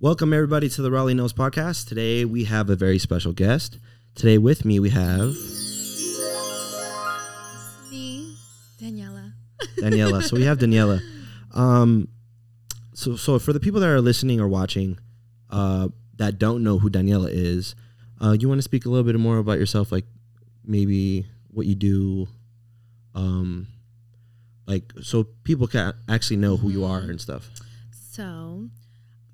Welcome, everybody, to the Raleigh Knows podcast. Today, we have a very special guest. Today, with me, we have Me, Daniela. Daniela. so, we have Daniela. Um, so, so for the people that are listening or watching uh, that don't know who Daniela is, uh, you want to speak a little bit more about yourself, like maybe what you do, um, like so people can actually know who you are Mhm. and stuff. So,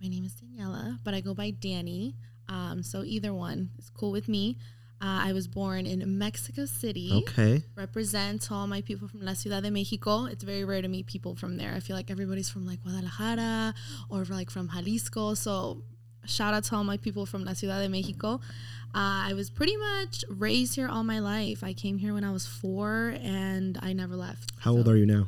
my name is Daniela, but I go by Danny. Um, so either one is cool with me. Uh, I was born in Mexico City. Okay. Represent all my people from La Ciudad de Mexico. It's very rare to meet people from there. I feel like everybody's from like Guadalajara or like from Jalisco. So shout out to all my people from La Ciudad de Mexico. Uh, I was pretty much raised here all my life. I came here when I was four and I never left. How old are you now?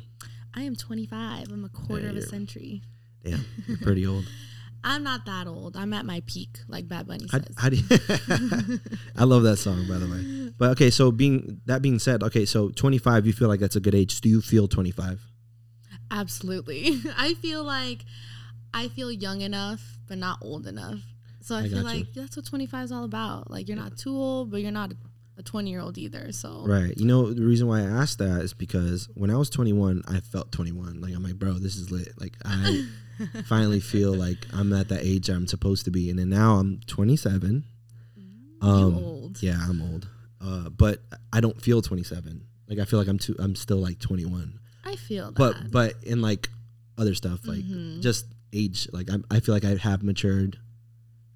I am 25. I'm a quarter of a century. Damn, you're pretty old. I'm not that old. I'm at my peak, like Bad Bunny says. you I love that song, by the way. But okay, so being that being said, okay, so 25, you feel like that's a good age. Do you feel 25? Absolutely. I feel like I feel young enough, but not old enough. So I, I feel got you. like that's what 25 is all about. Like you're not too old, but you're not a 20 year old either. So Right. You know, the reason why I asked that is because when I was 21, I felt 21. Like I'm like, bro, this is lit. Like I finally feel like I'm at that age I'm supposed to be. And then now I'm 27. Um, old. Yeah, I'm old. Uh, but I don't feel 27. Like I feel like I'm too. I'm still like 21. I feel that. But but in like other stuff, like Mhm. just age. Like I'm, I feel like I have matured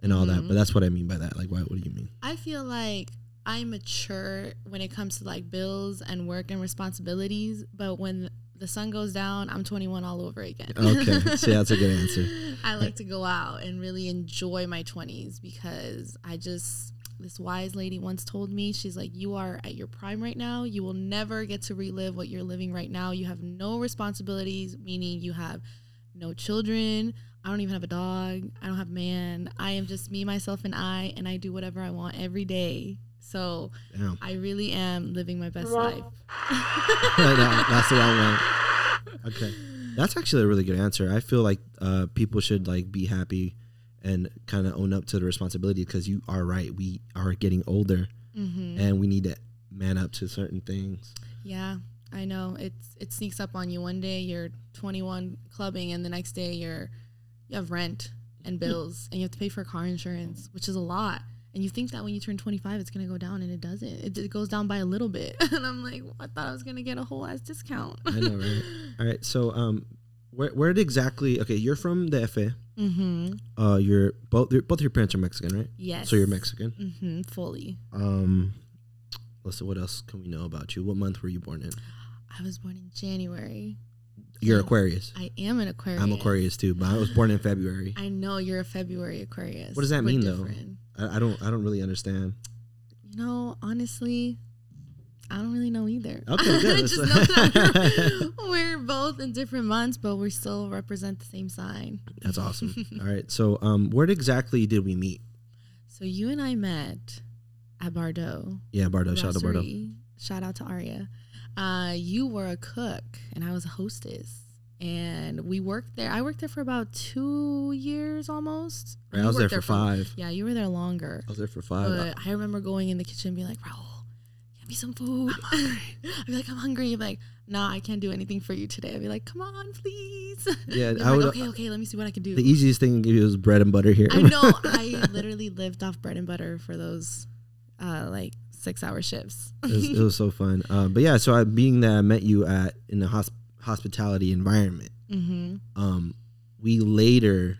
and all that. Mhm. But that's what I mean by that. Like, what what do you mean? I feel like I'm mature when it comes to like bills and work and responsibilities. But when the sun goes down, I'm 21 all over again. Okay, so that's a good answer. I like to go out and really enjoy my 20s because I just, this wise lady once told me, she's like, You are at your prime right now. You will never get to relive what you're living right now. You have no responsibilities, meaning you have no children. I don't even have a dog. I don't have a man. I am just me, myself, and I, and I do whatever I want every day. So Damn. I really am living my best life. No, that's the wrong one. Okay, that's actually a really good answer. I feel like uh, people should like be happy and kind of own up to the responsibility because you are right. We are getting older hmm and we need to man up to certain things. Yeah, I know. It's it sneaks up on you. One day you're 21 clubbing, and the next day you're you have rent and bills, and you have to pay for car insurance, which is a lot. And you think that when you turn 25, it's gonna go down, and it doesn't. It, it goes down by a little bit. and I'm like, I thought I was gonna get a whole ass discount. I know, right? All right, so um, where where did exactly? Okay, you're from the FA. mm-hmm. Uh, you're both you're, both your parents are Mexican, right? Yes. So you're Mexican. Mm-hmm. Fully. Um, let's see. What else can we know about you? What month were you born in? I was born in January. You're Aquarius. I am an Aquarius. I'm Aquarius too, but I was born in February. I know you're a February Aquarius. What does that We're mean, though? I, I don't I don't really understand. You know, honestly, I don't really know either. Okay, good. Just know that we're, both in different months, but we still represent the same sign. That's awesome. All right, so um, where exactly did we meet? So you and I met at Bardot. Yeah, Bardot. Shout out to Bardot. Shout out to Aria. Uh, you were a cook and I was a hostess. And we worked there. I worked there for about two years almost. Right, I was there worked for five. Yeah, you were there longer. I was there for five. But I remember going in the kitchen and being like, Raul, get me some food. I'd be like, I'm hungry. You'd be like, nah, I can't do anything for you today. I'd be like, come on, please. yeah, I like, would. okay, okay, let me see what I can do. The easiest thing to give you was bread and butter here. I know. I literally lived off bread and butter for those uh, like six hour shifts. it, was, it was so fun. Um, but yeah, so I, being that I met you at in the hosp- hospitality environment, hmm um, we later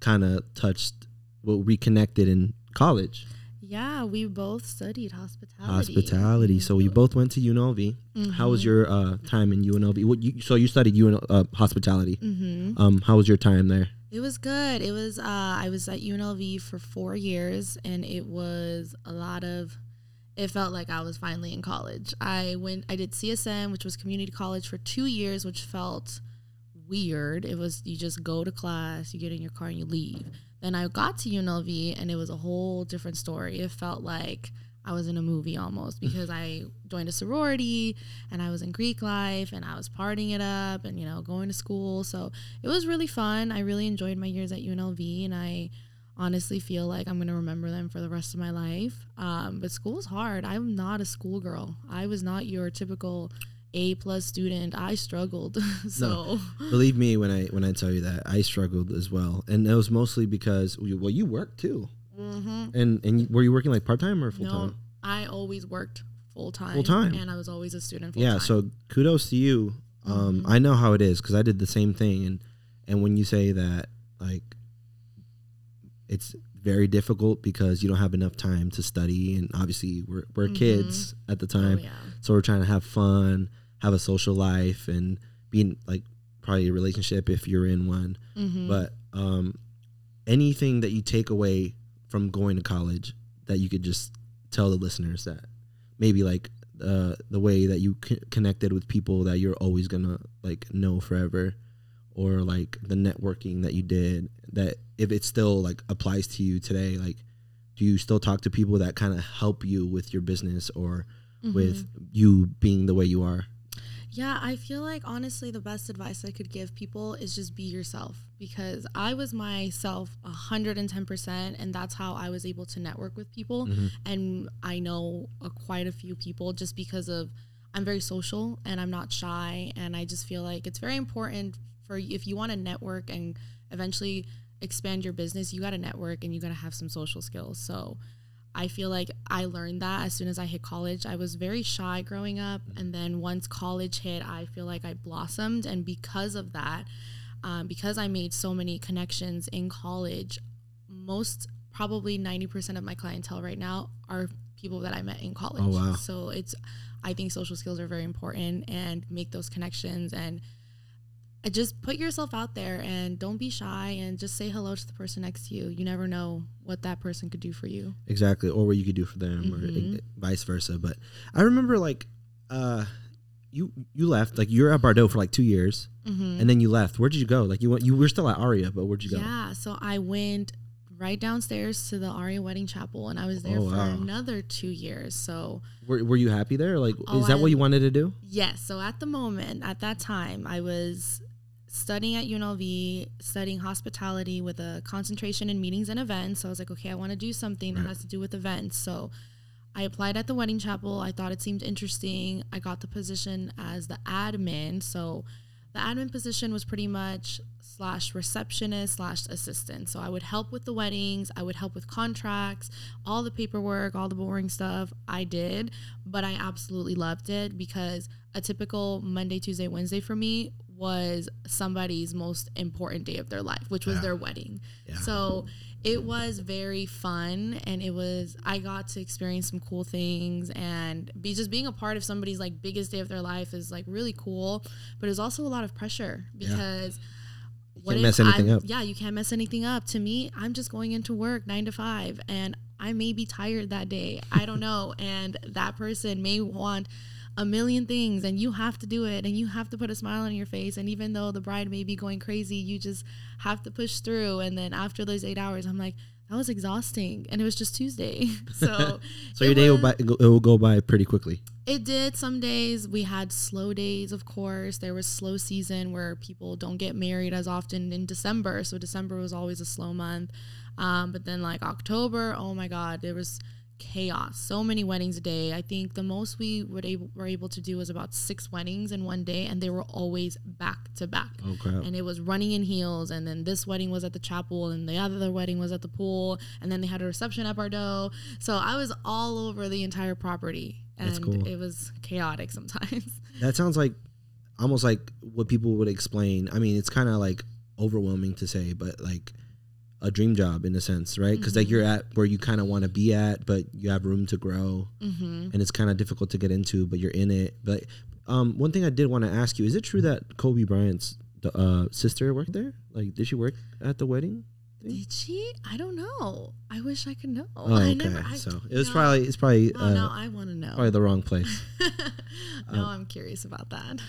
kind of touched, well, reconnected in college, Yeah, we both studied hospitality. hospitality. So we both went to UNLV. How was Mhm. your uh, time in UNLV? What you, so you studied UN, uh, hospitality. Mhm. Um, how was your time there? It was good. It was. Uh, I was at UNLV for four years, and it was a lot of. It felt like I was finally in college. I went. I did CSN, which was community college, for two years, which felt weird. It was you just go to class, you get in your car, and you leave. Then I got to UNLV, and it was a whole different story. It felt like I was in a movie almost because I joined a sorority and I was in Greek life and I was partying it up and you know going to school. So it was really fun. I really enjoyed my years at UNLV and I honestly feel like I'm gonna remember them for the rest of my life. Um, but school's hard. I'm not a schoolgirl. I was not your typical A plus student. I struggled. so Believe me when I when I tell you that I struggled as well, and it was mostly because well you worked too, mhm. and and were you working like part time or full time? no, time? I always worked full time. Full-time. and I was always a student. Full Yeah, so kudos to you. Um, Mhm. I know how it is because I did the same thing, and and when you say that, like, it's very difficult because you don't have enough time to study, and obviously we're we're Mhm. kids at the Oh, time, yeah. so we're trying to have fun, have a social life, and being like probably a relationship if you're in one. Mhm. But um, anything that you take away from going to college that you could just tell the listeners that maybe like uh, the way that you c- connected with people that you're always gonna like know forever or like the networking that you did that if it still like applies to you today like do you still talk to people that kind of help you with your business or with you being the way you are Yeah, I feel like honestly, the best advice I could give people is just be yourself because I was myself 110%, and that's how I was able to network with people. Mhm. And I know uh, quite a few people just because of I'm very social and I'm not shy. And I just feel like it's very important for if you want to network and eventually expand your business, you got to network and you got to have some social skills. So, I feel like I learned that as soon as I hit college. I was very shy growing up, and then once college hit, I feel like I blossomed. And because of that, um, because I made so many connections in college, most probably 90% of my clientele right now are people that I met in college. Oh, wow. So it's, I think social skills are very important and make those connections and just put yourself out there and don't be shy and just say hello to the person next to you. You never know what that person could do for you. exactly or what you could do for them or Mhm. uh, vice versa but i remember like uh you you left like you were at Bardot for like two years Mm-hmm. and then you left where did you go like you went you were still at aria but where'd you go Yeah, so I went right downstairs to the Aria Wedding Chapel, and I was there Oh, for wow. another two years. So were, were you happy there like Oh, is that what you wanted to do yes, so at the moment, at that time, I was studying at UNLV, studying hospitality with a concentration in meetings and events. So I was like, okay, I want to do something that Right. has to do with events. So I applied at the wedding chapel. I thought it seemed interesting. I got the position as the admin. So the admin position was pretty much slash receptionist slash assistant. So I would help with the weddings, I would help with contracts, all the paperwork, all the boring stuff I did, but I absolutely loved it because a typical Monday, Tuesday, Wednesday for me was somebody's most important day of their life, which was Yeah. their wedding. Yeah. So it was very fun and it was I got to experience some cool things and be just being a part of somebody's like biggest day of their life is like really cool, but it's also a lot of pressure Yeah. because can't mess anything up. Yeah, you can't mess anything up. To me, I'm just going into work nine to five and I may be tired that day. I don't know. and that person may want a million things and you have to do it and you have to put a smile on your face. And even though the bride may be going crazy, you just have to push through. And then after those eight hours, I'm like, that was exhausting. And it was just Tuesday. So, so your day will, by, it will go by pretty quickly it did some days. We had slow days, of course. There was slow season where people don't get married as often in December. So December was always a slow month. Um, but then like October, oh my God, there was chaos. So many weddings a day. I think the most we would able were able to do was about six weddings in one day, and they were always back to back oh crap and it was running in heels and then this wedding was at the chapel and the other wedding was at the pool and then they had a reception at Bardot. So I was all over the entire property and cool. it was chaotic sometimes. That sounds like almost like what people would explain. I mean, it's kind of like overwhelming to say, but like a dream job in a sense, right? Because like Mhm. you're at where you kind of want to be at, but you have room to grow, mm-hmm. and it's kind of difficult to get into, but you're in it. But um, one thing I did want to ask you: Is it true that Kobe Bryant's uh, sister worked there? Like, did she work at the wedding? Did she? I don't know. I wish I could know. Oh, I okay. never. I, so it was no. probably it's probably Oh uh, no, I want to know. probably the wrong place. no, Um, I'm curious about that.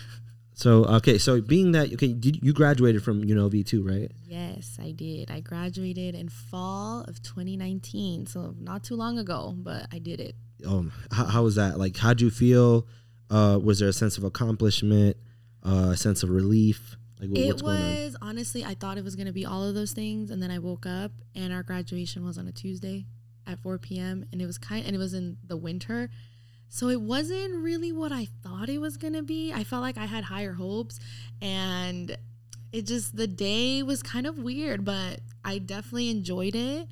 So okay, so being that okay, did, you graduated from UNLV too, right? Yes, I did. I graduated in fall of 2019, so not too long ago, but I did it. um, how, how was that? Like, how'd you feel? Uh, was there a sense of accomplishment, uh, a sense of relief? Like, what, it what's going on? was honestly, I thought it was gonna be all of those things, and then I woke up and our graduation was on a Tuesday at 4 p.m. and it was kind and it was in the winter, so it wasn't really what I thought it was gonna be. I felt like I had higher hopes, and it just the day was kind of weird, but I definitely enjoyed it.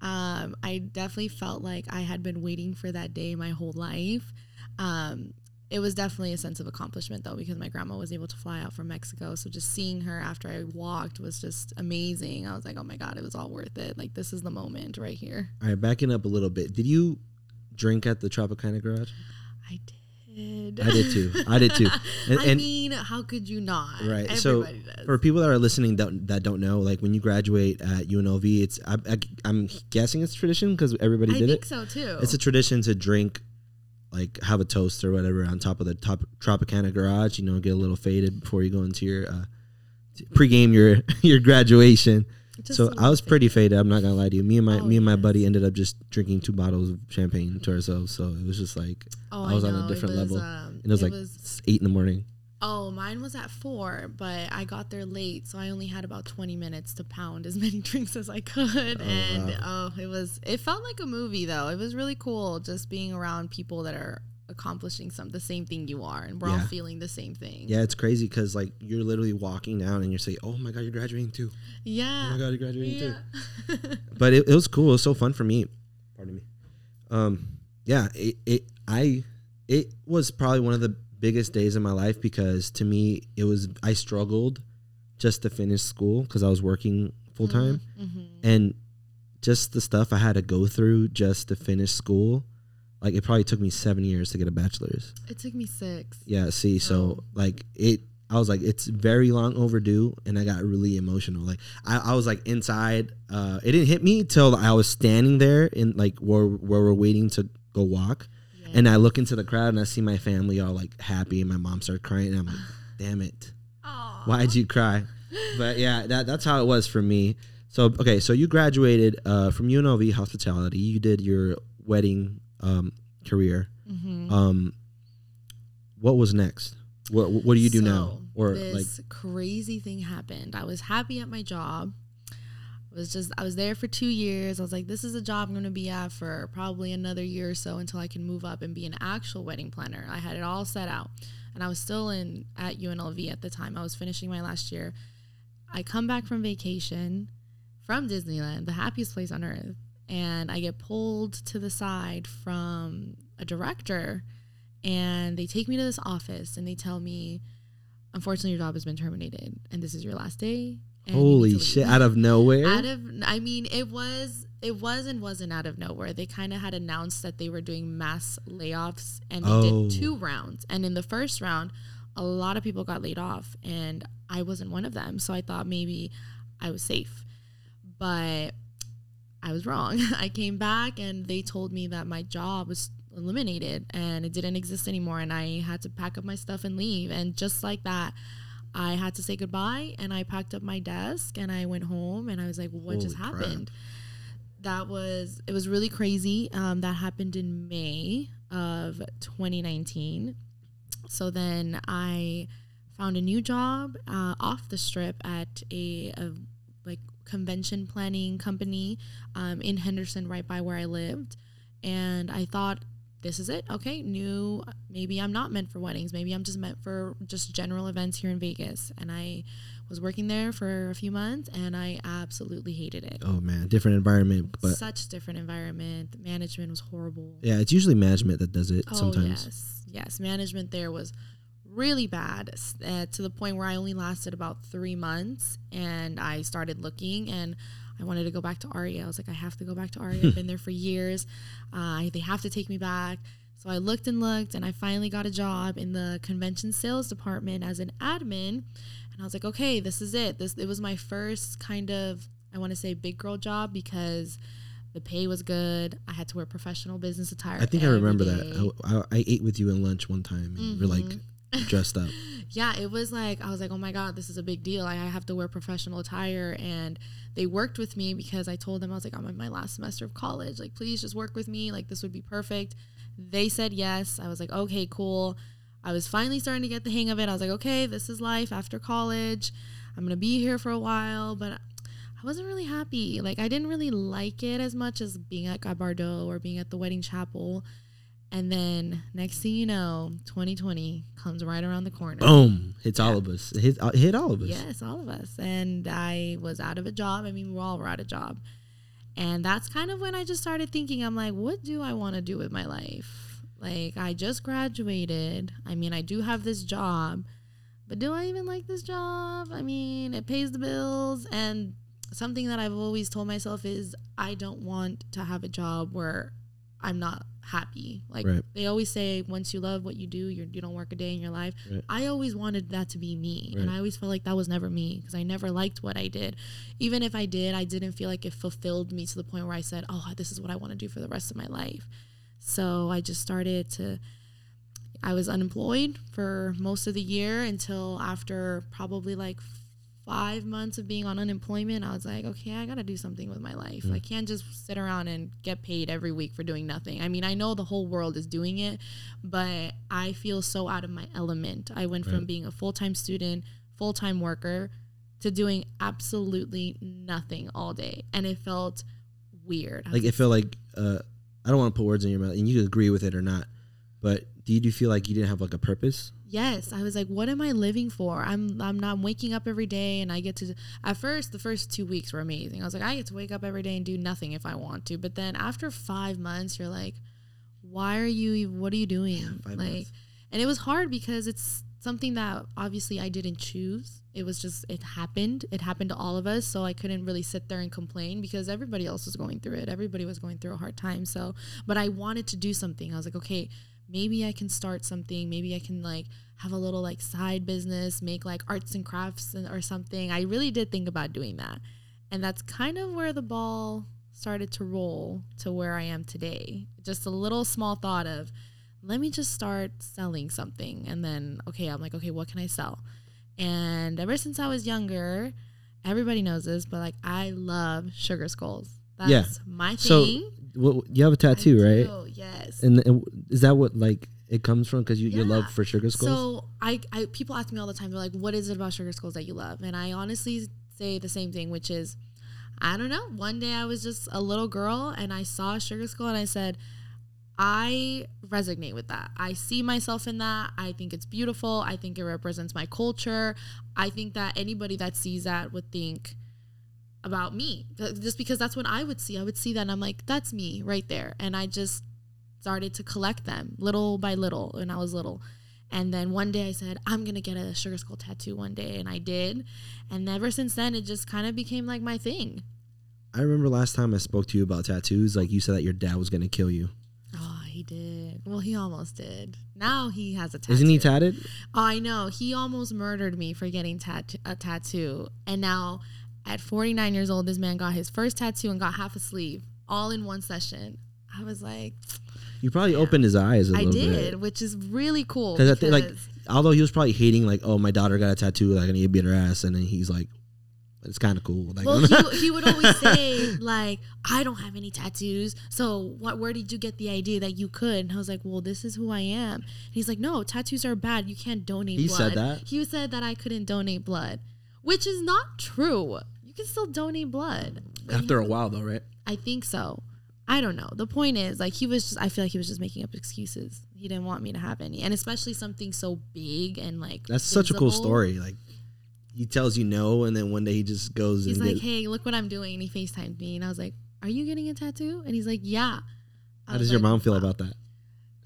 Um, I definitely felt like I had been waiting for that day my whole life. Um, it was definitely a sense of accomplishment though because my grandma was able to fly out from Mexico. So just seeing her after I walked was just amazing. I was like, oh my god, it was all worth it. Like this is the moment right here. All right, backing up a little bit. Did you drink at the Tropicana Garage? I did. I did too. I did too. And, I and mean, how could you not? Right, so does. for people that are listening that, that don't know, like when you graduate at UNLV, it's I, I, I'm guessing it's tradition because everybody did it. I did think it. so too. It's a tradition to drink, like have a toast or whatever on top of the top Tropicana Garage. You know, get a little faded before you go into your uh, pregame your your graduation. So I was pretty faded. I'm not gonna lie to you. Me and my Oh, me and my buddy ended up just drinking two bottles of champagne to ourselves. So it was just like Oh, I was on a different was, level. Um, and it was like s- eight in the morning. Oh, mine was at four, but I got there late, so I only had about twenty minutes to pound as many drinks as I could. Oh, and oh, it was it felt like a movie though. It was really cool just being around people that are accomplishing some the same thing you are, and we're all feeling the same thing. Yeah, it's crazy because like you're literally walking down and you're saying, "Oh my god, you're graduating too! yeah Oh Yeah. my god, you're graduating too!" But it, it was cool. It was so fun for me. Pardon me. Um, yeah, it, it I it was probably one of the biggest days of my life because to me it was I struggled just to finish school because I was working full time Mhm. and just the stuff I had to go through just to finish school. Like it probably took me seven years to get a bachelor's. It took me six. Yeah, see, so Oh. like it I was like, it's very long overdue and I got really emotional. Like I, I was like inside, uh it didn't hit me till I was standing there in like where where we're waiting to go walk. Yeah. And I look into the crowd and I see my family all like happy and my mom started crying and I'm like, damn it. Why'd you cry? But yeah, that that's how it was for me. So okay, so you graduated uh, from UNLV hospitality. You did your wedding um, career. Mhm. Um, what was next? What What do you do now? Or like, crazy thing happened. I was happy at my job. I was just I was there for two years. I was like, this is a job I'm gonna be at for probably another year or so until I can move up and be an actual wedding planner. I had it all set out. And I was still in at UNLV at the time. I was finishing my last year. I come back from vacation from Disneyland, the happiest place on earth, and I get pulled to the side from a director and they take me to this office and they tell me, unfortunately, your job has been terminated and this is your last day. and you need holy shit! Out of nowhere. out of I mean, it was it was and wasn't out of nowhere. They kind of had announced that they were doing mass layoffs and they Oh. did two rounds. And in the first round, a lot of people got laid off and I wasn't one of them. So I thought maybe I was safe. But I was wrong. I came back and they told me that my job was eliminated and it didn't exist anymore and I had to pack up my stuff and leave. And just like that, I had to say goodbye and I packed up my desk and I went home and I was like, what just Holy crap. happened? That was, it was really crazy. Um, that happened in May of 2019. So then I found a new job uh, off the strip at a, a like convention planning company um, in Henderson, right by where I lived. And I thought, this is it. Okay, new. Maybe I'm not meant for weddings. Maybe I'm just meant for just general events here in Vegas. And I was working there for a few months, and I absolutely hated it. oh man, different environment, but Such different environment. The management was horrible. yeah, it's usually management that does it Oh sometimes. yes, yes. Management there was really bad uh, to the point where I only lasted about three months, and I started looking and. I wanted to go back to Aria. I was like, I have to go back to Aria. I've been there for years. Uh, they have to take me back. So I looked and looked, and I finally got a job in the convention sales department as an admin. And I was like, okay, this is it. This it was my first kind of I want to say big girl job because the pay was good. I had to wear professional business attire. I think I remember day. that. I, I, I ate with you in lunch one time, and you were like Mhm. Dressed up. yeah, it was like I was like, oh my god, this is a big deal. I have to wear professional attire, and they worked with me because I told them I was like, I'm in my last semester of college. Like, please just work with me. Like, this would be perfect. They said yes. I was like, okay, cool. I was finally starting to get the hang of it. I was like, okay, this is life after college. I'm gonna be here for a while, but I wasn't really happy. Like, I didn't really like it as much as being at Bardot or being at the wedding chapel. And then next thing you know, 2020 comes right around the corner. Boom! Hits Yeah. all of us. It hit, uh, hit all of us. Yes, all of us. And I was out of a job. I mean, we all were out of job. And that's kind of when I just started thinking, I'm like, what do I want to do with my life? Like, I just graduated. I mean, I do have this job, but do I even like this job? I mean, it pays the bills. And something that I've always told myself is I don't want to have a job where I'm not happy. Like Right. they always say, once you love what you do, you're, you don't work a day in your life. Right. I always wanted that to be me, and I always felt like that was never me because I never liked what I did. Even if I did, I didn't feel like it fulfilled me to the point where I said, "Oh, this is what I want to do for the rest of my life." So I just started to. I was unemployed for most of the year until after probably like five months of being on unemployment. I was like, okay, I gotta do something with my life. I can't just sit around and get paid every week for doing nothing. I mean, I know the whole world is doing it, but I feel so out of my element. I went from being a full time student, full time worker, to doing absolutely nothing all day, and it felt weird. Like it felt like uh, I don't want to put words in your mouth, and you can agree with it or not. But did you feel like you didn't have like a purpose? Yes, I was like, what am I living for? I'm I'm not waking up every day and I get to at first the first 2 weeks were amazing. I was like, I get to wake up every day and do nothing if I want to. But then after 5 months you're like, why are you what are you doing? five like months. and it was hard because it's something that obviously I didn't choose. It was just it happened. It happened to all of us, so I couldn't really sit there and complain because everybody else was going through it. Everybody was going through a hard time. So, but I wanted to do something. I was like, okay, maybe I can start something. Maybe I can like have a little like side business, make like arts and crafts and, or something. I really did think about doing that. And that's kind of where the ball started to roll to where I am today. Just a little small thought of let me just start selling something and then okay, I'm like, okay, what can I sell? And ever since I was younger, everybody knows this, but like I love sugar skulls. That's Yeah. my So, thing. What, you have a tattoo, I right? do, Yes. And, and is that what like it comes from? Because you, your love for sugar skulls. So I, I people ask me all the time, they're like, "What is it about sugar skulls that you love?" And I honestly say the same thing, which is, I don't know. One day I was just a little girl and I saw a sugar skull and I said, I resonate with that. I see myself in that. I think it's beautiful. I think it represents my culture. I think that anybody that sees that would think about me just because that's what I would see. I would see that and I'm like, that's me right there. And I just started to collect them little by little when I was little. And then one day I said, I'm going to get a sugar skull tattoo one day. And I did. And ever since then, it just kind of became like my thing. I remember last time I spoke to you about tattoos. Like you said that your dad was gonna kill you. Oh, he did. Well, he almost did. Now he has a tattoo. Isn't he tatted? Oh, I know. He almost murdered me for getting tat- a tattoo. And now, at 49 years old, this man got his first tattoo and got half a sleeve all in one session. I was like, You probably opened his eyes a I little bit. I did, bit. which is really cool. Because I think like, although he was probably hating like, oh, my daughter got a tattoo, like I need to beat her ass, and then he's like, it's kind of cool. Like, well, he, he would always say like, "I don't have any tattoos, so what? Where did you get the idea that you could?" And I was like, "Well, this is who I am." And he's like, "No, tattoos are bad. You can't donate." He blood. said that? He said that I couldn't donate blood, which is not true. You can still donate blood. After a while though, right? I think so. I don't know. The point is, like, he was just. I feel like he was just making up excuses. He didn't want me to have any, and especially something so big and like. That's such a cool story. Like he tells you no, and then one day he just goes He's like, "Hey, look what I'm doing," and he Facetimed me, and I was like, "Are you getting a tattoo?" And he's like, "Yeah." I how does your like, mom feel "Wow." about that?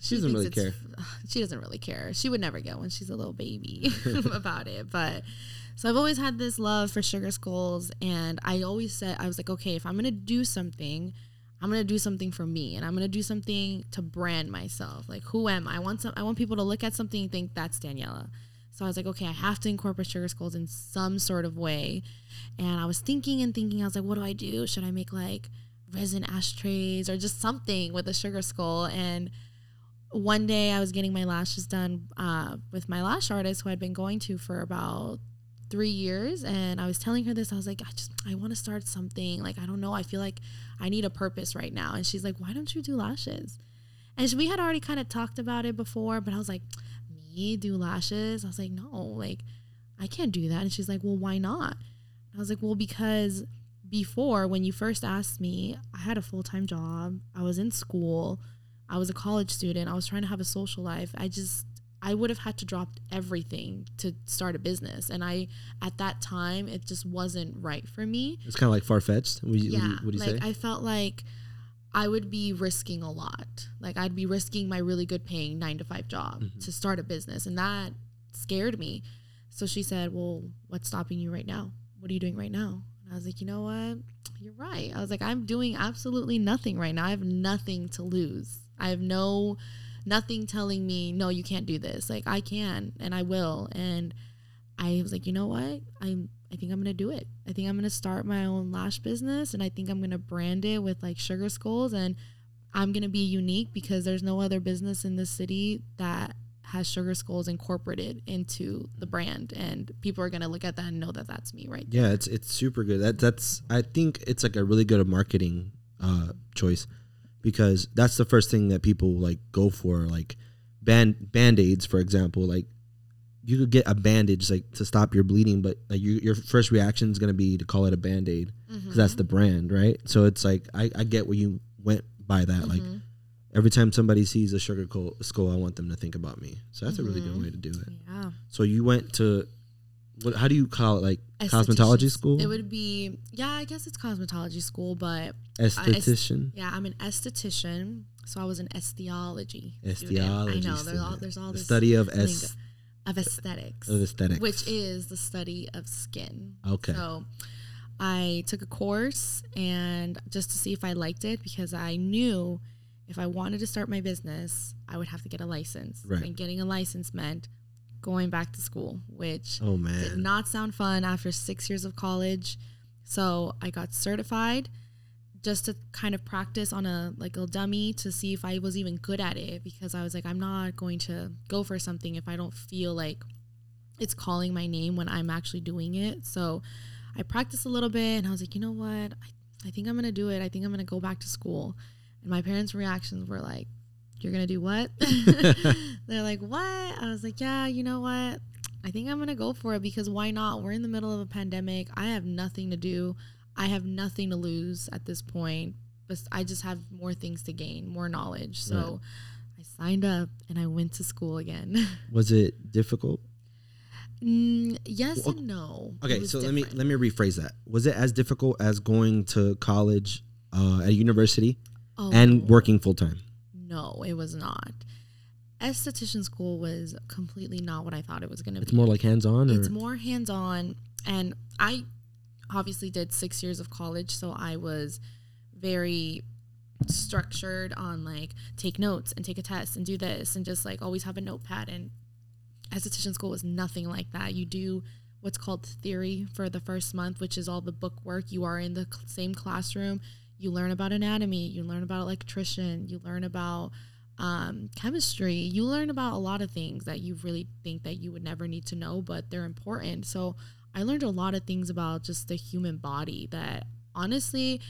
She doesn't really care. She doesn't really care. She would never get one. She's a little baby about it. But so I've always had this love for sugar skulls, and I always said I was like, okay, if I'm gonna do something, I'm gonna do something for me, and I'm gonna do something to brand myself. Like, who am I? I want some. I want people to look at something and think that's Daniela. So I was like, okay, I have to incorporate sugar skulls in some sort of way. And I was thinking and thinking, I was like, what do I do? Should I make like resin ashtrays or just something with a sugar skull? And one day I was getting my lashes done uh, with my lash artist who I'd been going to for about three years and I was telling her this. I was like, I just I want to start something. Like I don't know. I feel like I need a purpose right now. And she's like, Why don't you do lashes? And we had already kind of talked about it before, but I was like, Me do lashes? I was like, No, like I can't do that. And she's like, Well, why not? And I was like, Well, because before when you first asked me, I had a full time job. I was in school. I was a college student. I was trying to have a social life. I just I would have had to drop everything to start a business. And I, at that time, it just wasn't right for me. It's kind of like far fetched. What, yeah. what do you like say? I felt like I would be risking a lot. Like I'd be risking my really good paying nine to five job Mhm. to start a business. And that scared me. So she said, Well, what's stopping you right now? What are you doing right now? And I was like, You know what? You're right. I was like, I'm doing absolutely nothing right now. I have nothing to lose. I have no nothing telling me no you can't do this. Like i can and i will. And i was like you know what? I'm i think i'm gonna do it. I think i'm gonna start my own lash business and i think i'm gonna brand it with like sugar skulls and i'm gonna be unique because there's no other business in this city that has sugar skulls incorporated into the brand and people are gonna look at that and know that that's me right yeah, it's it's super good. That that's I think it's like a really good marketing uh, choice because that's the first thing that people like go for. Like band band aids, for example. Like you could get a bandage like to stop your bleeding, but like you, your first reaction is gonna be to call it a band aid because that's the brand, right? So it's like I, I get where you went by that. Like Mhm. every time somebody sees a sugar skull, I want them to think about me. So that's a really good Mhm. way to do it. yeah So you went to what? How do you call it? Like cosmetology school, It would be yeah, I guess it's cosmetology school, but esthetician. yeah, I'm an esthetician, so I was an estiology. student. I know there's all there's all the this study of es- of aesthetics, of aesthetics, which is the study of skin. okay. So I took a course and just to see if I liked it because I knew if I wanted to start my business, I would have to get a license. Right. And getting a license meant going back to school, which oh did man, not sound fun after six years of college. So I got certified just to kind of practice on a like a dummy to see if I was even good at it because I was like, I'm not going to go for something if I don't feel like it's calling my name when I'm actually doing it. So I practiced a little bit and I was like, you know what? I, I think I'm gonna do it. I think I'm gonna go back to school. And my parents' reactions were like, You're gonna do what? They're like, What? I was like, Yeah, you know what? I think I'm gonna go for it because why not? We're in the middle of a pandemic. I have nothing to do. I have nothing to lose at this point. But I just have more things to gain, more knowledge. So I signed up and I went to school again. was it difficult? mm, yes Well, and no. Okay, so let me let me rephrase that. Was it as difficult as going to college uh, at university Oh, and working full time? No, it was not. Esthetician school was completely not what I thought it was going to be. It's more like hands on, it's more hands on and i obviously did six years of college so i was very structured on like take notes and take a test and do this and just like always have a notepad and esthetician school was nothing like that you do what's called theory for the first month which is all the book work you are in the cl- same classroom you learn about anatomy you learn about electrician you learn about um, chemistry you learn about a lot of things that you really think that you would never need to know but they're important. So i learned a lot of things about just the human body that honestly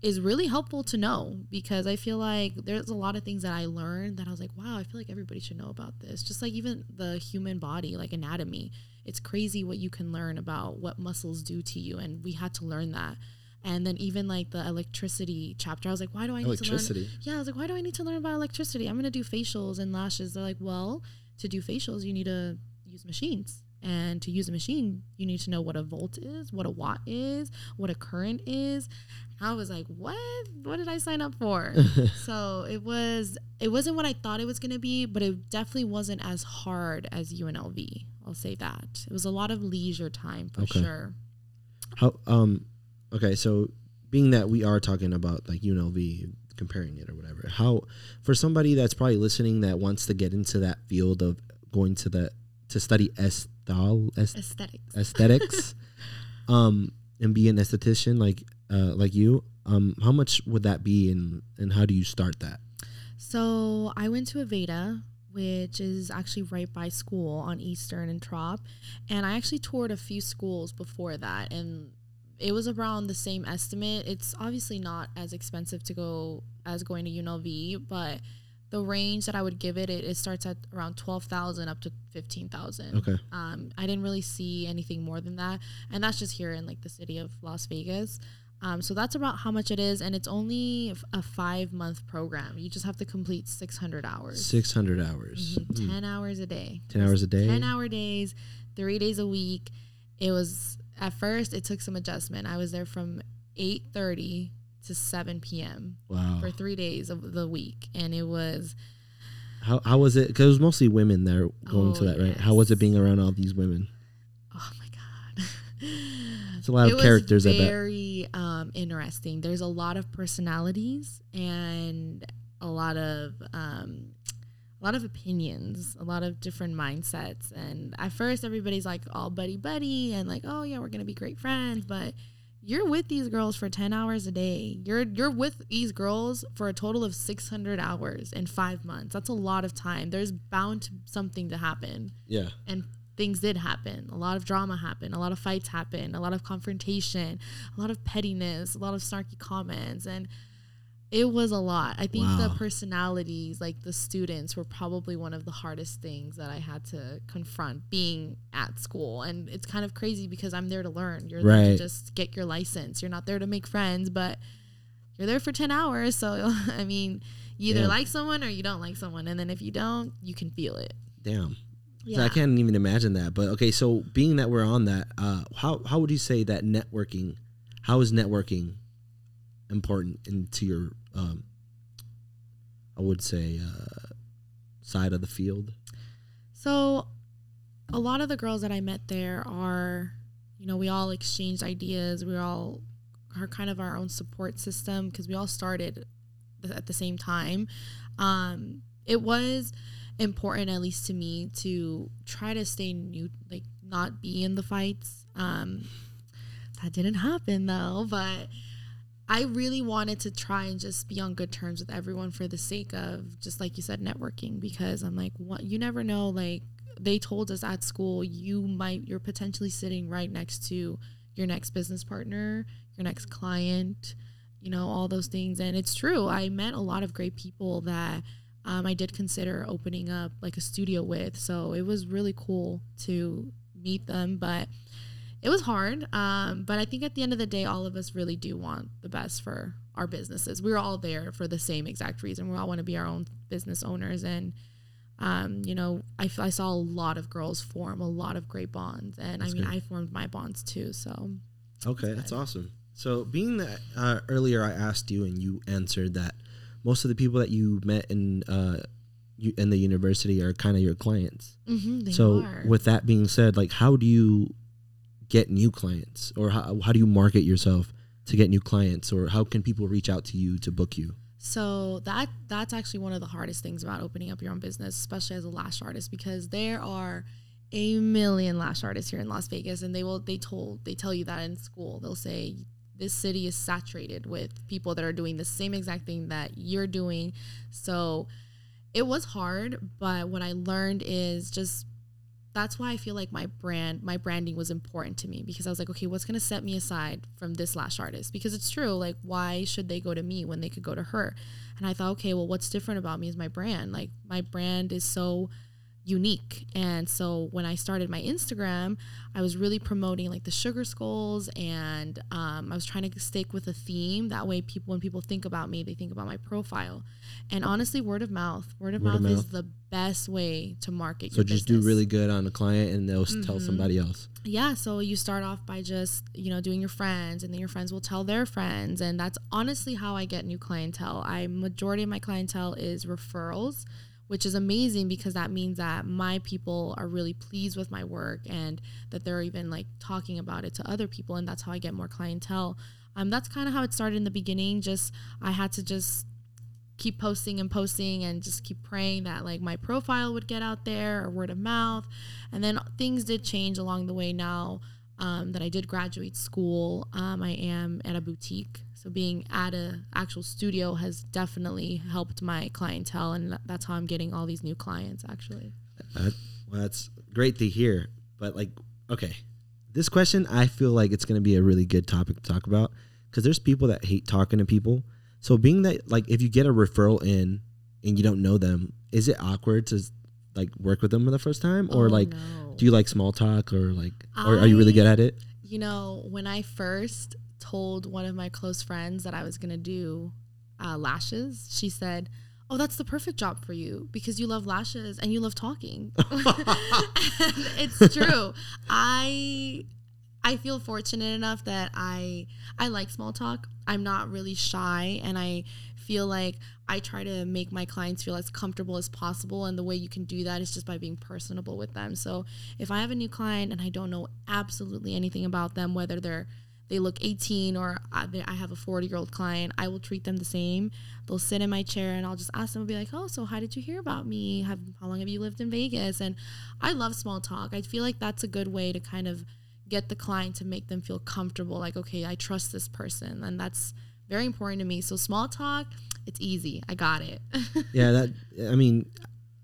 is really helpful to know because i feel like there's a lot of things that i learned that i was like wow i feel like everybody should know about this. Just like even the human body like anatomy it's crazy what you can learn about what muscles do to you and we had to learn that and then even like the electricity chapter i was like why do i need to learn yeah, I was like, why do I need to learn about electricity? I'm gonna do facials and lashes. They're like, well, to do facials, you need to use machines. And to use a machine, you need to know what a volt is, what a watt is, what a current is. I was like, what? What did I sign up for? so it was it wasn't what I thought it was gonna be, but it definitely wasn't as hard as UNLV. I'll say that. It was a lot of leisure time for Okay. sure. How um okay, so being that we are talking about like UNLV comparing it or whatever, how for somebody that's probably listening that wants to get into that field of going to the to study esthal est- Aesthetics. aesthetics um and be an esthetician like uh like you, um how much would that be and and how do you start that? So I went to Aveda, which is actually right by school on Eastern and Trop. And I actually toured a few schools before that, and it was around the same estimate. It's obviously not as expensive to go as going to UNLV, but the range that I would give it, it, it starts at around twelve thousand up to fifteen thousand. Okay. Um, I didn't really see anything more than that, and that's just here in like the city of Las Vegas. Um, so that's about how much it is, and it's only a five month program. You just have to complete six hundred hours, Six hundred hours. Mhm, Mm. ten hours a day, Ten hours a day. ten hour days, three days a week. It was at first it took some adjustment. I was there from eight thirty to seven p.m. Wow. for three days of the week, and it was How how was it? Because it was mostly women there going to Oh, that, right? How was it being around all these women? oh my god. It's a lot it of characters. Was very um, interesting. There's a lot of personalities and a lot of um, a lot of opinions, a lot of different mindsets. And at first, everybody's like all buddy buddy and like, oh yeah, we're gonna be great friends. But you're with these girls for ten hours a day. You're you're with these girls for a total of six hundred hours in five months. That's a lot of time. There's bound to something to happen Yeah. and things did happen. A lot of drama happened. A lot of fights happened. A lot of confrontation. A lot of pettiness. A lot of snarky comments, and it was a lot. I think the personalities, like the students, were probably one of the hardest things that I had to confront being at school. And it's kind of crazy because I'm there to learn. You're there to just get your license. You're not there to make friends, but you're there for 10 hours. So, I mean, you either Yeah. like someone or you don't like someone. And then if you don't, you can feel it. Damn. So Yeah. I can't even imagine that. But okay, so being that we're on that, uh, how how would you say that networking? How is networking important into your, um, I would say, uh, side of the field? So, a lot of the girls that I met there are, you know, we all exchanged ideas. We all are kind of our own support system because we all started at the same time. Um, it was important, at least to me, to try to stay new, like not be in the fights. Um, that didn't happen though, but I really wanted to try and just be on good terms with everyone for the sake of just like you said, networking. Because I'm like, what you never know. Like they told us at school, you might you're potentially sitting right next to your next business partner, your next client, you know, all those things. And it's true. I met a lot of great people that um, I did consider opening up like a studio with. So it was really cool to meet them, but it was hard. Um, but I think at the end of the day, all of us really do want the best for our businesses. We're all there for the same exact reason. We all want to be our own business owners. And, um, you know, I saw a lot of girls form a lot of great bonds. And That's I mean, good. I formed my bonds too. So, Okay, that's awesome. So, being that uh, earlier I asked you and you answered that most of the people that you met in uh, you, in the university are kind of your clients. mhm, they so, are. with that being said, like, how do you get new clients, or how how do you market yourself to get new clients, or how can people reach out to you to book you? So that that's actually one of the hardest things about opening up your own business, especially as a lash artist, because there are a million lash artists here in Las Vegas, and they will they told they tell you that in school. They'll say this city is saturated with people that are doing the same exact thing that you're doing. So it was hard, but what I learned is just that's why I feel like my brand, my branding was important to me because I was like, okay, what's gonna set me aside from this lash artist? Because it's true, like, why should they go to me when they could go to her? And I thought, okay, well, what's different about me is my brand. Like, my brand is so unique. And so when I started my Instagram, I was really promoting like the sugar skulls and um, I was trying to stick with a theme. That way, people, when people think about me, they think about my profile. And honestly, word of mouth, word of, Word mouth, of is the best way to market So just business. do really good on a client, and they'll s tell somebody else. Yeah, so you start off by just, you know, doing your friends and then your friends will tell their friends and that's honestly how I get new clientele. I majority of my clientele is referrals, which is amazing because that means that my people are really pleased with my work and that they're even like talking about it to other people and that's how I get more clientele. Um that's kind of how it started in the beginning, just I had to just keep posting and posting and just keep praying that like my profile would get out there or word of mouth and then things did change along the way now um, that I did graduate school. Um, I am at a boutique, so being at a actual studio has definitely helped my clientele, and that's how I'm getting all these new clients. Actually, Uh, well, that's great to hear. But like, okay, this question I feel like it's going to be a really good topic to talk about because there's people that hate talking to people. So being that like if you get a referral in and you don't know them, is it awkward to like work with them for the first time or Oh, like no. do you like small talk or like or are you really good at it? You know, when I first told one of my close friends that I was gonna do uh, lashes, she said, "Oh, that's the perfect job for you because you love lashes and you love talking." and it's true. I I feel fortunate enough that I I like small talk. I'm not really shy, and I feel like I try to make my clients feel as comfortable as possible. And the way you can do that is just by being personable with them. So if I have a new client and I don't know absolutely anything about them, whether they're they look 18 or uh, I have a 40 year old client, I will treat them the same. They'll sit in my chair and I'll just ask them, be like, oh, so how did you hear about me? Have, how long have you lived in Vegas? And I love small talk. I feel like that's a good way to kind of get the client to make them feel comfortable. Like, okay, I trust this person. And that's very important to me. So small talk, it's easy. I got it. yeah, that I mean,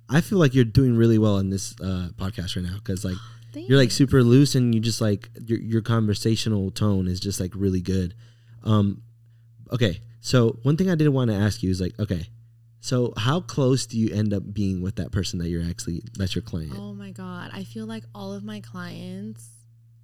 I feel like you're doing really well in this uh, podcast right now because like you're like super loose and you just like your your conversational tone is just like really good. Um, okay, so one thing I did want to ask you is like, okay, so how close do you end up being with that person that you're actually that's your client? Oh my God. I feel like all of my clients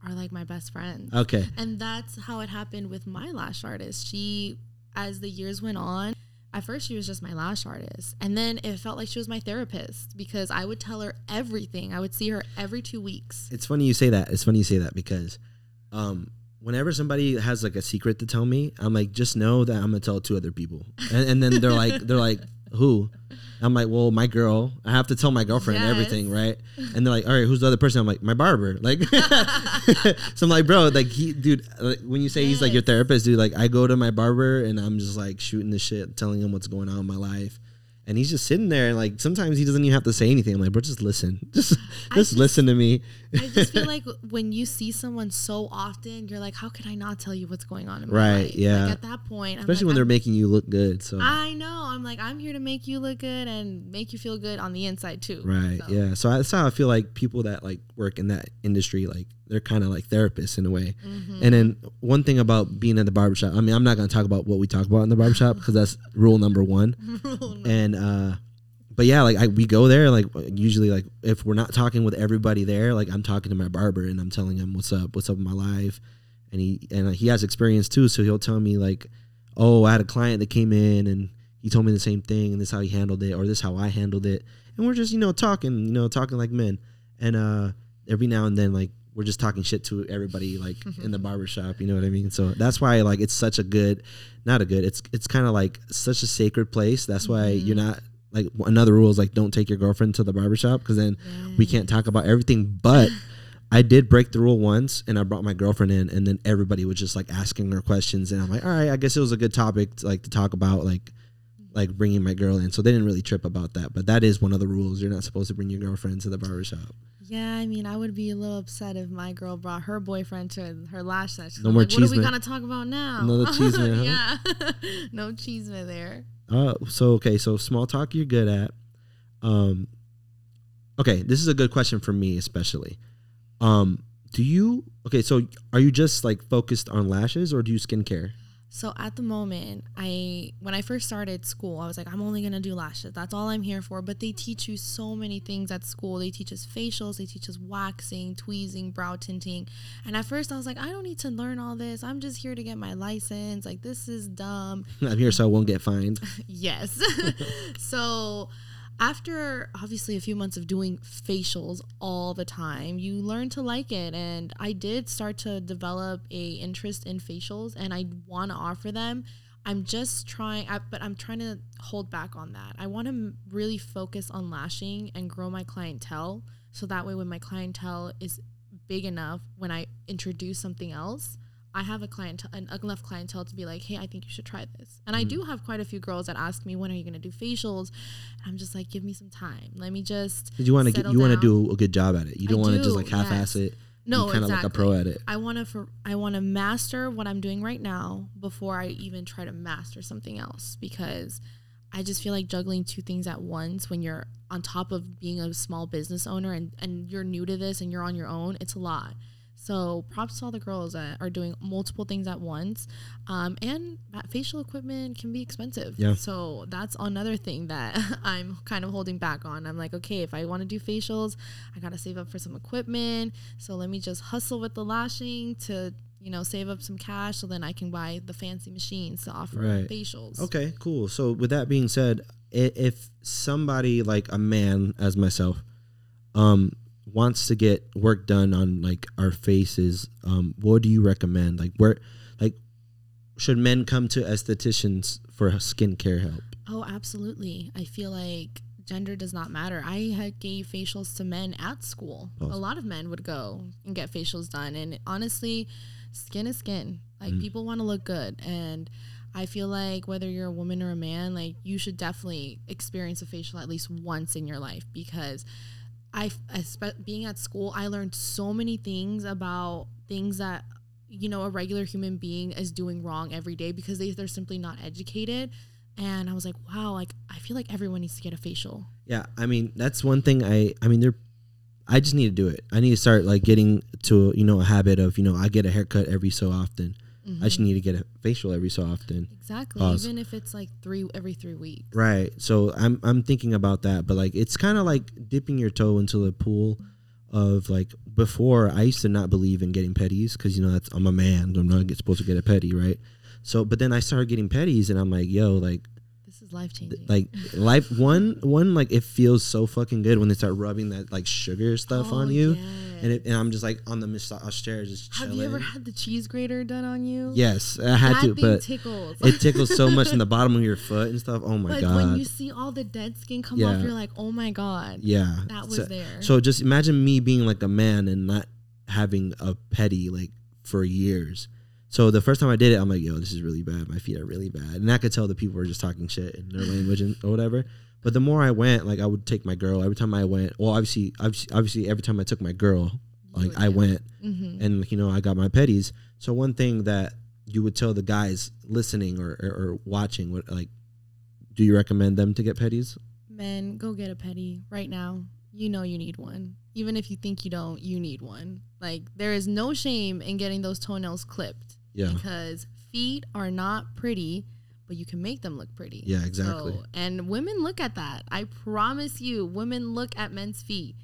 are like my best friends. Okay, And that's how it happened with my lash artist. She, as the years went on, at first she was just my lash artist. And then it felt like she was my therapist because I would tell her everything. I would see her every two weeks. it's funny you say that. It's funny you say that because, um, whenever somebody has like a secret to tell me, I'm like, just know that I'm gonna tell it to other people, and, and then they're like, they're like, who? I'm like, well, my girl. I have to tell my girlfriend Yes. everything, right? And they're like, all right, who's the other person? I'm like, my barber. Like, so I'm like, bro, like he, dude, like, when you say he's like your therapist, dude, like I go to my barber and I'm just like shooting the shit, telling him what's going on in my life. And he's just sitting there, and like sometimes he doesn't even have to say anything. I'm like, bro, just listen, just just just- listen to me. I just feel like when you see someone so often, you're like, how could I not tell you what's going on in my Right, life? yeah. Like at that point, especially like, when they're I'm- making you look good. So I know. I'm like, I'm here to make you look good and make you feel good on the inside too. right, So, yeah. So that's how I feel like people that like work in that industry, like they're kind of like therapists in a way. mhm. And then one thing about being in the barbershop, I mean, I'm not gonna talk about what we talk about in the barbershop because that's rule number one. Rule number- And uh, but yeah, like I, we go there, like usually, like if we're not talking with everybody there, like I'm talking to my barber and I'm telling him what's up, what's up in my life, and he and he has experience too, so he'll tell me like, oh, I had a client that came in and he told me the same thing, and this is how he handled it, or this is how I handled it, and we're just you know talking, you know, talking like men, and uh, every now and then like we're just talking shit to everybody like in the barbershop, you know what I mean? So that's why like it's such a good, not a good, it's it's kind of like such a sacred place. That's why you're not like another rule is like don't take your girlfriend to the barbershop because then we can't talk about everything. But I did break the rule once and I brought my girlfriend in and then everybody was just like asking her questions and I'm like, all right, I guess it was a good topic to, like to talk about like like bringing my girl in. So they didn't really trip about that. But that is one of the rules. You're not supposed to bring your girlfriend to the barbershop. Yeah, I mean, I would be a little upset if my girl brought her boyfriend to her lash session. No I'm more like, What are we chisme. gonna talk about now? Another chisme, yeah, no chisme there. Uh, so okay, so small talk you're good at. Um, okay, this is a good question for me especially. Um, do you okay? So are you just like focused on lashes or do you skincare? So at the moment, I when I first started school, I was like, I'm only gonna do lashes. That's all I'm here for. But they teach you so many things at school. They teach us facials, they teach us waxing, tweezing, brow tinting. And at first, I was like, I don't need to learn all this. I'm just here to get my license. Like this is dumb. I'm here so I won't get fined. Yes. so after obviously a few months of doing facials all the time, you learn to like it and I did start to develop a interest in facials and I want to offer them. I'm just trying but I'm trying to hold back on that. I want to really focus on lashing and grow my clientele so that way when my clientele is big enough when I introduce something else, I have a client an enough clientele to be like, hey, I think you should try this. And I mm. do have quite a few girls that ask me, when are you going to do facials? And I'm just like, give me some time. Let me just. You want to get you want to do a good job at it? You don't want to just like half-ass yes. it. No, kind of like a pro exactly. at it. I want to for I want to master what I'm doing right now before I even try to master something else because I just feel like juggling two things at once when you're on top of being a small business owner and and you're new to this and you're on your own, it's a lot. So props to all the girls that are doing multiple things at once, um, and that facial equipment can be expensive. Yeah. So that's another thing that I'm kind of holding back on. I'm like, okay, if I want to do facials, I gotta save up for some equipment. So let me just hustle with the lashing to you know save up some cash so then I can buy the fancy machines to offer Right. facials. Okay, cool. So with that being said, if somebody like a man as myself, um, wants to get work done on like our faces, um, what do you recommend? Like where, like, should men come to estheticians for skincare help? Oh, absolutely. I feel like gender does not matter. I had gave facials to men at school. Pause. A lot of men would go and get facials done, and honestly, skin is skin. Like Mm. people want to look good, and I feel like whether you're a woman or a man, like you should definitely experience a facial at least once in your life because I, being at school, I learned so many things about things that you know a regular human being is doing wrong every day because they, they're simply not educated and i was like wow like i feel like everyone needs to get a facial Yeah, I mean that's one thing. I I mean they're I just need to do it. I need to start like getting to you know a habit of you know I get a haircut every so often. I just mm-hmm. need to get a facial every so often. exactly Pause. even if it's like three every three weeks Right. So I'm I'm thinking about that, but like it's kind of like dipping your toe into the pool of like before I used to not believe in getting petties because you know that's I'm a man I'm not supposed to get a petty right. So but then I started getting petties and I'm like yo like is life changing like life one one like it feels so fucking good when they start rubbing that like sugar stuff on oh, you. and it, and I'm just like on the massage chair just have you ever had the cheese grater done on you? Yes, I had that to, but tickles. it tickles so much in the bottom of your foot and stuff. Oh my but god. when you see all the dead skin come off you're like oh my god. Yeah. that was so, there. So just imagine me being like a man and not having a petty like for years. So the first time I did it, I'm like, yo, this is really bad. My feet are really bad. And I could tell the people were just talking shit in their language and or whatever. But the more I went, like I would take my girl every time I went. Well, obviously, obviously, obviously every time I took my girl, like I went mm-hmm. and you know I got my petties. So one thing that you would tell the guys listening or, or, or watching, what like, do you recommend them to get petties? Men, go get a petty right now. You know you need one. Even if you think you don't, you need one. Like there is no shame in getting those toenails clipped Yeah. because feet are not pretty, but you can make them look pretty. Yeah, exactly. So, and women look at that. I promise you, women look at men's feet.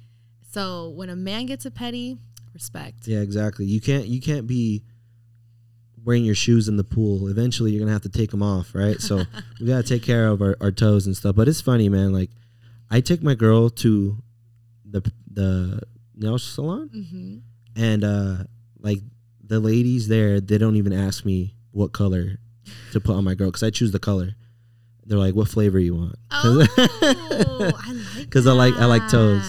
So when a man gets a petty, respect. Yeah, exactly. You can't you can't be wearing your shoes in the pool. Eventually, you're gonna have to take them off, right? So we gotta take care of our, our toes and stuff. But it's funny, man. Like I take my girl to the the nail salon, hmm and uh like the ladies there, they don't even ask me what color to put on my girl because I choose the color. They're like, "What flavor you want?" Oh, I like Because I like I like toes.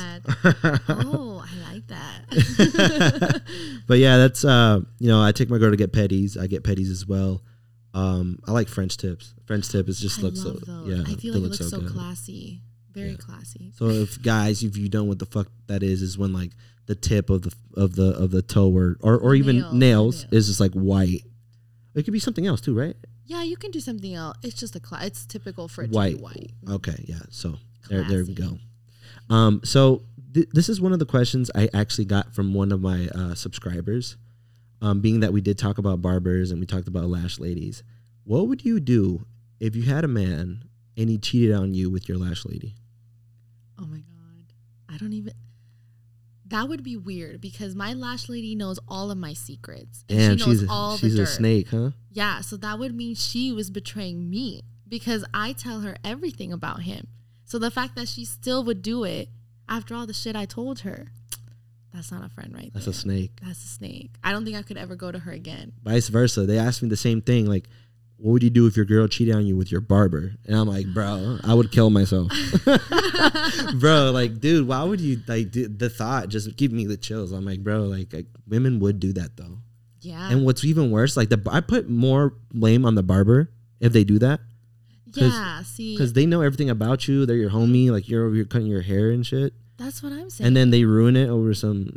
Oh, I like that. but yeah, that's uh, you know, I take my girl to get petties. I get petties as well. Um, I like French tips. French tip is just I looks love so those. yeah. I feel like it looks so, good. classy. Very Yeah. classy. So if guys, if you don't know what the fuck that is, is when like the tip of the of the of the toe or or, or even Nail, nails nail. is just like white. It could be something else too, right? Yeah, you can do something else. It's just a class. It's typical for it to white. be white. Okay, yeah. So there, there we go. Um, so th- this is one of the questions I actually got from one of my uh, subscribers. Um, being that we did talk about barbers and we talked about lash ladies, what would you do if you had a man and he cheated on you with your lash lady? Oh my god. I don't even. That would be weird because my lash lady knows all of my secrets. And Damn, she knows she's all a, she's the a snake, huh? Yeah, so that would mean she was betraying me because I tell her everything about him. So the fact that she still would do it after all the shit I told her, that's not a friend right That's there. a snake. That's a snake. I don't think I could ever go to her again. Vice versa. They asked me the same thing, like, what would you do if your girl cheated on you with your barber? And I'm like, bro, I would kill myself. bro, like, dude, why would you like do, the thought just give me the chills? I'm like, bro, like, like women would do that though. Yeah. And what's even worse, like the I put more blame on the barber if they do that yeah, see, because they know everything about you. They're your homie, like you're over here cutting your hair and shit, that's what I'm saying. and then they ruin it over some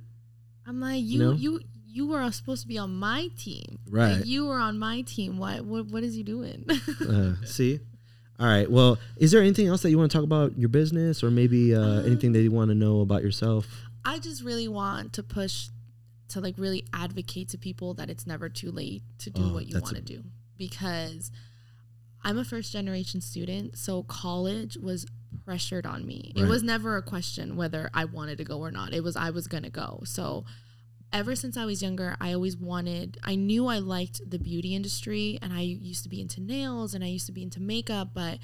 I'm like, you, know? you, you were supposed to be on my team. Right. Like, you were on my team. What, what, what is he doing? Uh, see. All right. Well, is there anything else that you want to talk about your business, or maybe uh, Um, anything that you want to know about yourself? I just really want to push to like really advocate to people that it's never too late to do Oh, what you want to do because I'm a first generation student, so college was pressured on me. It was never a question whether I wanted to go or not. It was I was going to go. So ever since I was younger, I always wanted, I knew I liked the beauty industry and I used to be into nails and I used to be into makeup, but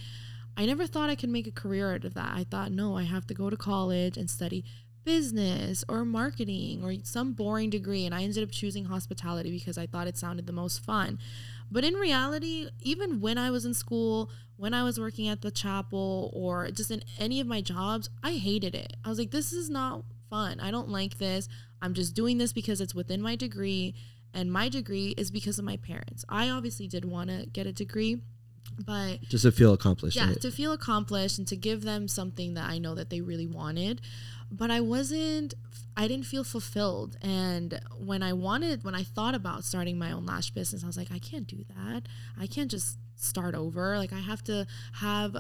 I never thought I could make a career out of that. I thought, no, I have to go to college and study business or marketing or some boring degree. And I ended up choosing hospitality because I thought it sounded the most fun. But in reality, even when I was in school, when I was working at the chapel or just in any of my jobs, I hated it. I was like, this is not fun. I don't like this. I'm just doing this because it's within my degree. And my degree is because of my parents. I obviously did want to get a degree, but Just to feel accomplished. yeah right? to feel accomplished and to give them something that i know that they really wanted but i wasn't i didn't feel fulfilled and when i wanted when i thought about starting my own lash business i was like i can't do that i can't just start over like i have to have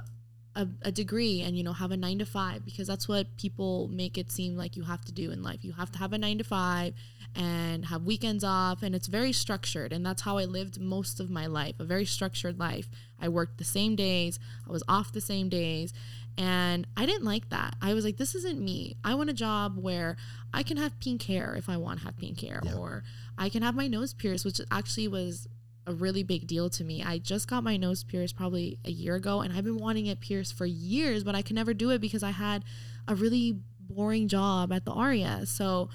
a, a degree and you know have a nine to five because that's what people make it seem like you have to do in life. You have to have a nine to five and have weekends off and it's very structured and that's how i lived most of my life a very structured life. I worked the same days i was off the same days and i didn't like that. I was like this isn't me. I want a job where i can have pink hair if i want to have pink hair Yeah. or i can have my nose pierced which actually was a really big deal to me. I just got my nose pierced probably a year ago and I've been wanting it pierced for years, but I could never do it because I had a really boring job at the ARIA. So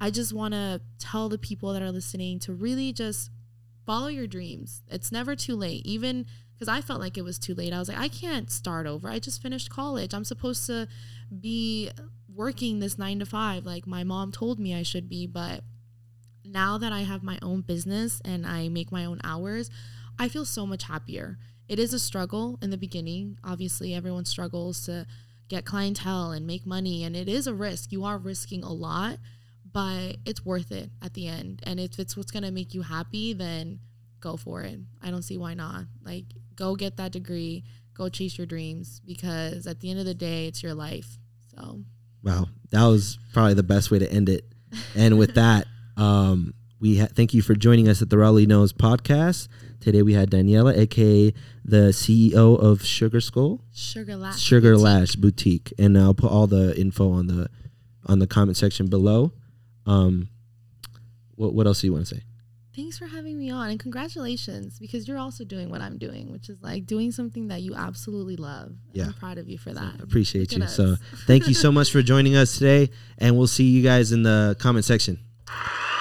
I just want to tell the people that are listening to really just follow your dreams. It's never too late. Even because I felt like it was too late. I was like, I can't start over. I just finished college. I'm supposed to be working this nine to five like my mom told me I should be, but now that I have my own business and I make my own hours, I feel so much happier. It is a struggle in the beginning. Obviously, everyone struggles to get clientele and make money, and it is a risk. You are risking a lot, but it's worth it at the end. And if it's what's going to make you happy, then go for it. I don't see why not. Like, go get that degree, go chase your dreams, because at the end of the day, it's your life. So, Wow, that was probably the best way to end it. And with that, um, we ha- thank you for joining us at the Raleigh Knows podcast. Today we had Daniela, aka the CEO of Sugar Skull, Sugar Lash. Sugar Boutique. Lash Boutique, and I'll put all the info on the on the comment section below. Um, what what else do you want to say? Thanks for having me on and congratulations because you're also doing what I'm doing, which is like doing something that you absolutely love. Yeah. I'm proud of you for that. Appreciate Look you. So thank you so much for joining us today, and we'll see you guys in the comment section you